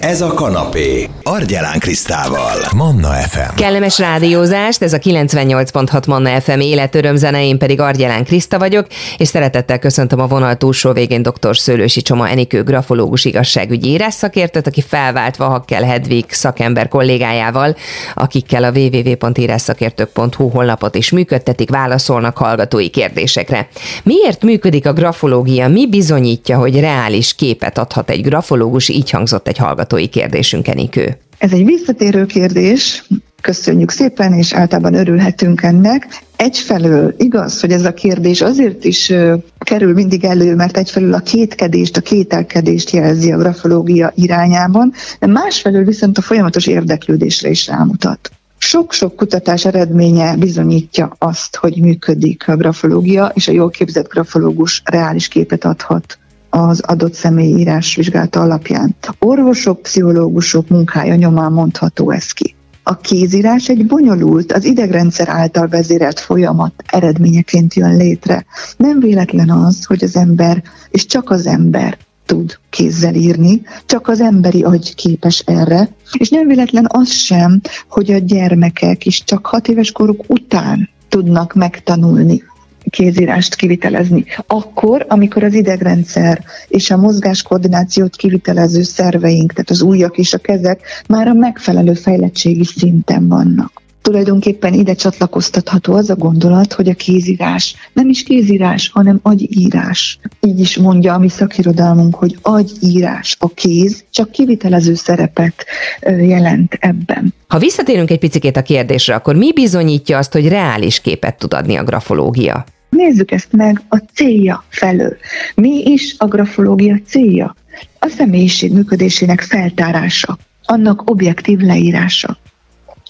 Ez a kanapé. Argyelán Krisztával. Manna FM. Kellemes rádiózást, ez a 98.6 Manna FM életörömzene, én pedig Argyelán Kriszta vagyok, és szeretettel köszöntöm a vonal túlsó végén dr. Szőlősi Csoma Enikő grafológus igazságügyi írásszakértőt, aki felváltva Hakkel Hedvig szakember kollégájával, akikkel a www.írásszakértők.hu honlapot is működtetik, válaszolnak hallgatói kérdésekre. Miért működik a grafológia? Mi bizonyítja, hogy reális képet adhat egy grafológus? Így hangzott egy hallgató hallgatói kérdésünk, Enikő. Ez egy visszatérő kérdés, köszönjük szépen, és általában örülhetünk ennek. Egyfelől igaz, hogy ez a kérdés azért is kerül mindig elő, mert egyfelől a kétkedést, a kételkedést jelzi a grafológia irányában, de másfelől viszont a folyamatos érdeklődésre is rámutat. Sok-sok kutatás eredménye bizonyítja azt, hogy működik a grafológia, és a jól képzett grafológus reális képet adhat az adott személy írás vizsgálata alapján. Orvosok, pszichológusok munkája nyomán mondható ez ki. A kézírás egy bonyolult, az idegrendszer által vezérelt folyamat eredményeként jön létre. Nem véletlen az, hogy az ember, és csak az ember tud kézzel írni, csak az emberi agy képes erre, és nem véletlen az sem, hogy a gyermekek is csak hat éves koruk után tudnak megtanulni kézírást kivitelezni. Akkor, amikor az idegrendszer és a mozgáskoordinációt kivitelező szerveink, tehát az ujjak és a kezek már a megfelelő fejlettségi szinten vannak. Tulajdonképpen ide csatlakoztatható az a gondolat, hogy a kézírás nem is kézírás, hanem agyírás. Így is mondja a mi szakirodalmunk, hogy agyírás, a kéz csak kivitelező szerepet jelent ebben. Ha visszatérünk egy picit a kérdésre, akkor mi bizonyítja azt, hogy reális képet tud adni a grafológia? Nézzük ezt meg a célja felől. Mi is a grafológia célja? A személyiség működésének feltárása, annak objektív leírása.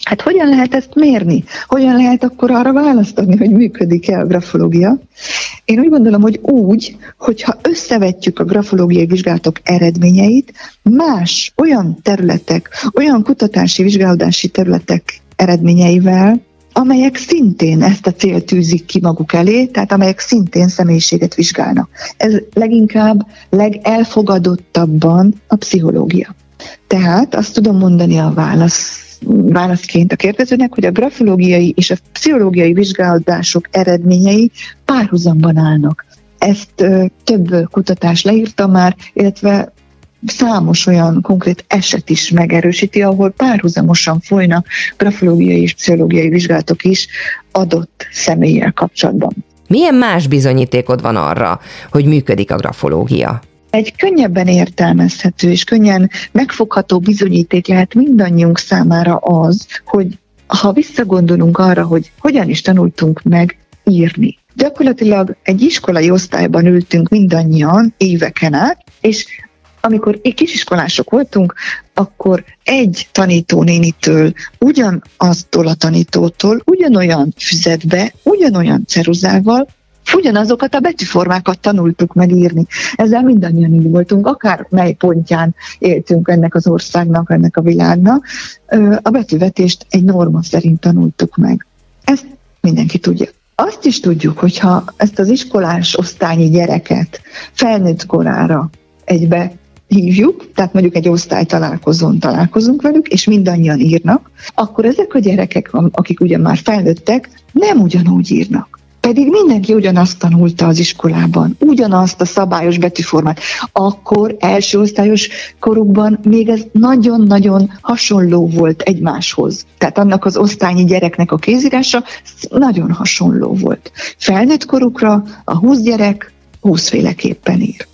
Hát hogyan lehet ezt mérni? Hogyan lehet akkor arra választani, hogy működik-e a grafológia? Én úgy gondolom, hogy úgy, hogyha összevetjük a grafológiai vizsgálatok eredményeit más olyan területek, olyan kutatási vizsgálódási területek eredményeivel, amelyek szintén ezt a célt tűzik ki maguk elé, tehát amelyek szintén személyiséget vizsgálnak. Ez leginkább legelfogadottabban a pszichológia. Tehát azt tudom mondani a válasz válaszként a kérdezőnek, hogy a grafológiai és a pszichológiai vizsgálódások eredményei párhuzamban állnak. Ezt ö, több kutatás leírta már, illetve számos olyan konkrét eset is megerősíti, ahol párhuzamosan folynak grafológiai és pszichológiai vizsgálatok is adott személlyel kapcsolatban. Milyen más bizonyítékod van arra, hogy működik a grafológia? Egy könnyebben értelmezhető és könnyen megfogható bizonyíték lehet mindannyiunk számára az, hogy ha visszagondolunk arra, hogy hogyan is tanultunk meg írni. Gyakorlatilag egy iskolai osztályban ültünk mindannyian éveken át, és amikor kisiskolások voltunk, akkor egy tanítónénitől, ugyanaztól a tanítótól, ugyanolyan füzetbe, ugyanolyan ceruzával ugyanazokat a betűformákat tanultuk megírni. Ezzel mindannyian így voltunk, akár mely pontján éltünk ennek az országnak, ennek a világnak. A betűvetést egy norma szerint tanultuk meg. Ezt mindenki tudja. Azt is tudjuk, hogyha ezt az iskolás osztályi gyereket felnőtt korára egybe hívjuk, tehát mondjuk egy osztály találkozón találkozunk velük, és mindannyian írnak, akkor ezek a gyerekek, akik ugye már felnőttek, nem ugyanúgy írnak. Pedig mindenki ugyanazt tanulta az iskolában, ugyanazt a szabályos betűformát. Akkor első osztályos korukban még ez nagyon-nagyon hasonló volt egymáshoz. Tehát annak az osztályi gyereknek a kézírása nagyon hasonló volt. Felnőtt korukra a 20 gyerek 20 féleképpen ír.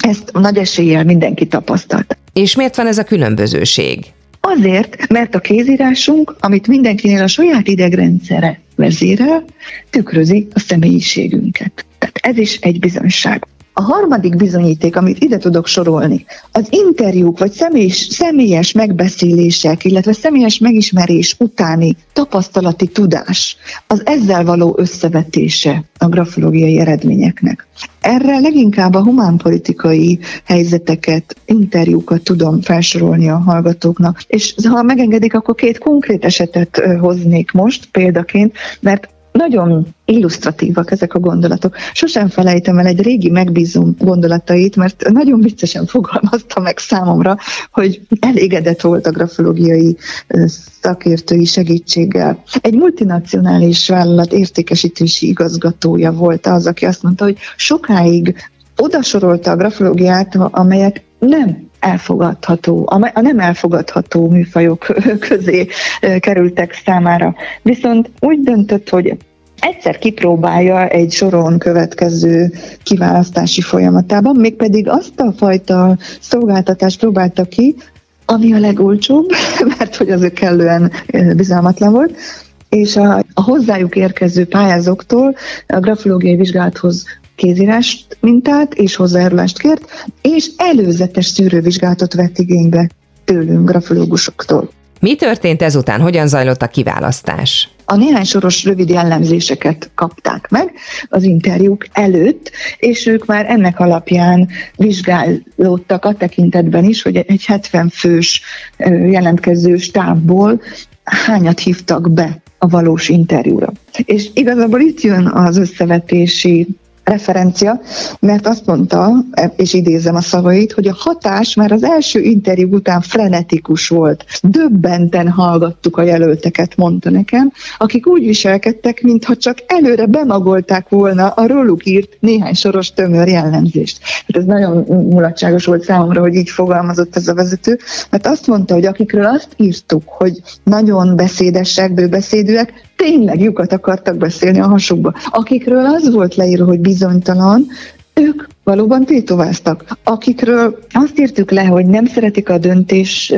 Ezt nagy eséllyel mindenki tapasztalt. És miért van ez a különbözőség? Azért, mert a kézírásunk, amit mindenkinél a saját idegrendszere vezérel, tükrözi a személyiségünket. Tehát ez is egy bizonyság. A harmadik bizonyíték, amit ide tudok sorolni, az interjúk vagy személyes, személyes megbeszélések, illetve személyes megismerés utáni tapasztalati tudás, az ezzel való összevetése a grafológiai eredményeknek. Erre leginkább a humánpolitikai helyzeteket, interjúkat tudom felsorolni a hallgatóknak, és ha megengedik, akkor két konkrét esetet hoznék most példaként, mert nagyon illusztratívak ezek a gondolatok. Sosem felejtem el egy régi megbízó gondolatait, mert nagyon viccesen fogalmazta meg számomra, hogy elégedett volt a grafológiai szakértői segítséggel. Egy multinacionális vállalat értékesítési igazgatója volt az, aki azt mondta, hogy sokáig odasorolta a grafológiát, amelyek nem elfogadható, a nem elfogadható műfajok közé kerültek számára. Viszont úgy döntött, hogy egyszer kipróbálja egy soron következő kiválasztási folyamatában, mégpedig azt a fajta szolgáltatást próbálta ki, ami a legolcsóbb, mert hogy az ő kellően bizalmatlan volt, és a, a hozzájuk érkező pályázóktól a grafológiai vizsgálathoz kézírást mintát és hozzájárulást kért, és előzetes szűrővizsgálatot vett igénybe tőlünk, grafológusoktól. Mi történt ezután? Hogyan zajlott a kiválasztás? A néhány soros rövid jellemzéseket kapták meg az interjúk előtt, és ők már ennek alapján vizsgálódtak a tekintetben is, hogy egy 70 fős jelentkező stábból hányat hívtak be a valós interjúra. És igazából itt jön az összevetési referencia, mert azt mondta, és idézem a szavait, hogy a hatás már az első interjú után frenetikus volt. Döbbenten hallgattuk a jelölteket, mondta nekem, akik úgy viselkedtek, mintha csak előre bemagolták volna a róluk írt néhány soros tömör jellemzést. Hát ez nagyon mulatságos volt számomra, hogy így fogalmazott ez a vezető, mert azt mondta, hogy akikről azt írtuk, hogy nagyon beszédesek, bőbeszédűek, tényleg lyukat akartak beszélni a hasukba. Akikről az volt leírva, hogy bizonytalan, ők valóban tétováztak. Akikről azt írtuk le, hogy nem szeretik a döntés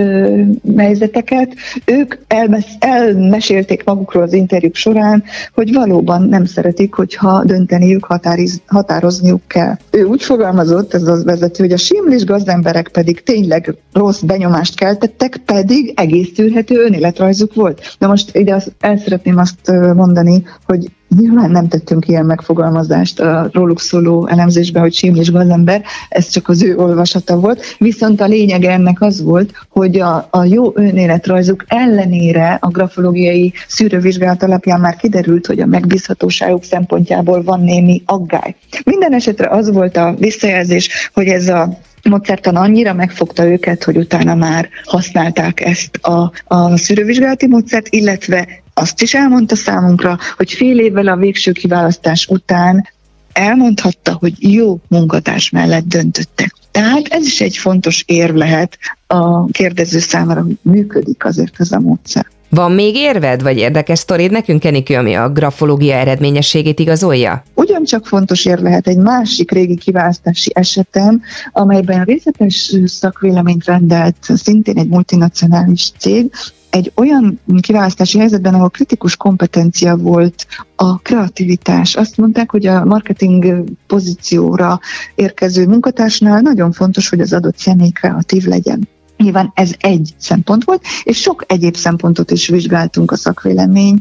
helyzeteket, ők elmes, elmesélték magukról az interjúk során, hogy valóban nem szeretik, hogyha dönteniük, határiz, határozniuk kell. Ő úgy fogalmazott, ez az vezető, hogy a simlis gazemberek pedig tényleg rossz benyomást keltettek, pedig egész tűrhető önéletrajzuk volt. Na most ide el szeretném azt mondani, hogy Nyilván nem tettünk ilyen megfogalmazást a róluk szóló elemzésbe, hogy és gazember, ez csak az ő olvasata volt. Viszont a lényege ennek az volt, hogy a, a jó önéletrajzuk ellenére a grafológiai szűrővizsgálat alapján már kiderült, hogy a megbízhatóságuk szempontjából van némi aggály. Minden esetre az volt a visszajelzés, hogy ez a módszertan annyira megfogta őket, hogy utána már használták ezt a, a szűrővizsgálati módszert, illetve azt is elmondta számunkra, hogy fél évvel a végső kiválasztás után elmondhatta, hogy jó munkatárs mellett döntöttek. Tehát ez is egy fontos érv lehet a kérdező számára, hogy működik azért ez a módszer. Van még érved, vagy érdekes sztorid nekünk, Enikő, ami a grafológia eredményességét igazolja? Ugyancsak fontos ér lehet egy másik régi kiválasztási esetem, amelyben részletes szakvéleményt rendelt szintén egy multinacionális cég, egy olyan kiválasztási helyzetben, ahol kritikus kompetencia volt a kreativitás. Azt mondták, hogy a marketing pozícióra érkező munkatársnál nagyon fontos, hogy az adott személy kreatív legyen. Nyilván ez egy szempont volt, és sok egyéb szempontot is vizsgáltunk a szakvélemény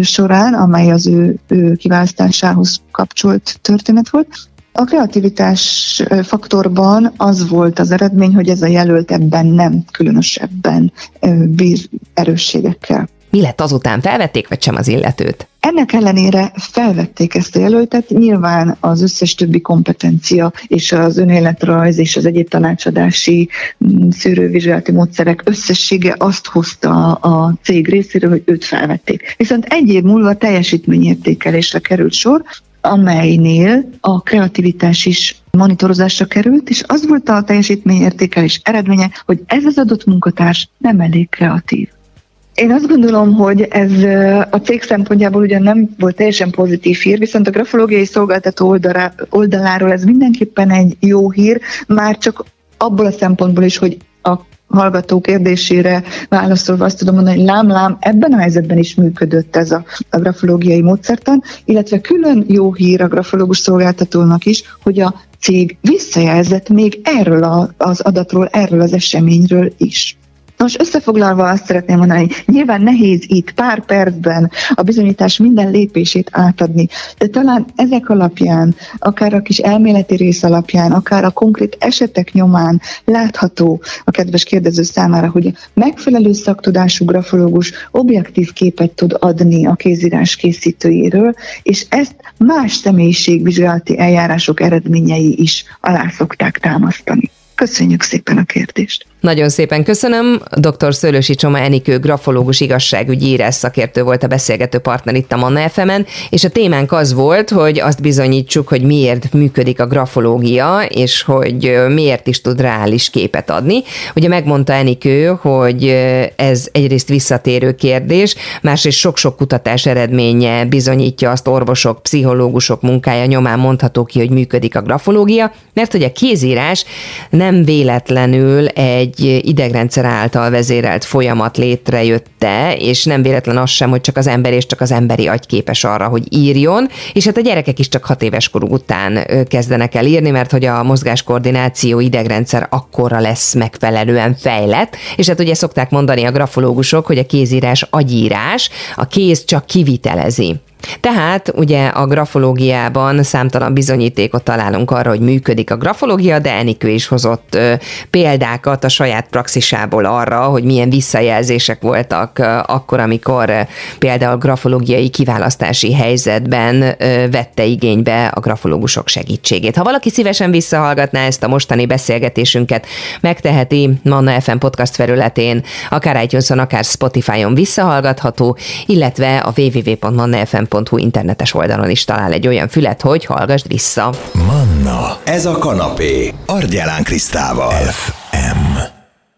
során, amely az ő, ő kiválasztásához kapcsolt történet volt. A kreativitás faktorban az volt az eredmény, hogy ez a jelölt ebben nem különösebben bír erősségekkel. Mi lett azután? Felvették, vagy sem az illetőt? Ennek ellenére felvették ezt a jelöltet, nyilván az összes többi kompetencia és az önéletrajz és az egyéb tanácsadási mm, szűrővizsgálati módszerek összessége azt hozta a cég részéről, hogy őt felvették. Viszont egy év múlva teljesítményértékelésre került sor, amelynél a kreativitás is monitorozásra került, és az volt a teljesítményértékelés eredménye, hogy ez az adott munkatárs nem elég kreatív. Én azt gondolom, hogy ez a cég szempontjából ugyan nem volt teljesen pozitív hír, viszont a grafológiai szolgáltató oldaláról ez mindenképpen egy jó hír, már csak abból a szempontból is, hogy a hallgató kérdésére válaszolva azt tudom mondani, hogy lám-lám, ebben a helyzetben is működött ez a, a grafológiai módszertan, illetve külön jó hír a grafológus szolgáltatónak is, hogy a cég visszajelzett még erről a, az adatról, erről az eseményről is. Most összefoglalva azt szeretném mondani, nyilván nehéz itt pár percben a bizonyítás minden lépését átadni, de talán ezek alapján, akár a kis elméleti rész alapján, akár a konkrét esetek nyomán látható a kedves kérdező számára, hogy megfelelő szaktudású grafológus objektív képet tud adni a kézírás készítőjéről, és ezt más személyiségvizsgálati eljárások eredményei is alá szokták támasztani. Köszönjük szépen a kérdést! Nagyon szépen köszönöm. Dr. Szőlősi Csoma Enikő, grafológus igazságügyi írás szakértő volt a beszélgető partner itt a Manna fm és a témánk az volt, hogy azt bizonyítsuk, hogy miért működik a grafológia, és hogy miért is tud reális képet adni. Ugye megmondta Enikő, hogy ez egyrészt visszatérő kérdés, másrészt sok-sok kutatás eredménye bizonyítja azt orvosok, pszichológusok munkája nyomán mondható ki, hogy működik a grafológia, mert hogy a kézírás nem véletlenül egy egy idegrendszer által vezérelt folyamat létrejötte, és nem véletlen az sem, hogy csak az ember és csak az emberi agy képes arra, hogy írjon, és hát a gyerekek is csak hat éves koruk után kezdenek el írni, mert hogy a mozgáskoordináció idegrendszer akkora lesz megfelelően fejlett, és hát ugye szokták mondani a grafológusok, hogy a kézírás agyírás, a kéz csak kivitelezi tehát ugye a grafológiában számtalan bizonyítékot találunk arra, hogy működik a grafológia, de Enikő is hozott példákat a saját praxisából arra, hogy milyen visszajelzések voltak akkor, amikor például grafológiai kiválasztási helyzetben vette igénybe a grafológusok segítségét. Ha valaki szívesen visszahallgatná ezt a mostani beszélgetésünket, megteheti Manna FM podcast felületén, akár itunes akár Spotify-on visszahallgatható, illetve a www.mannafm manna.hu internetes oldalon is talál egy olyan fület, hogy hallgassd vissza. Manna, ez a kanapé, Argyelán Krisztával. FM.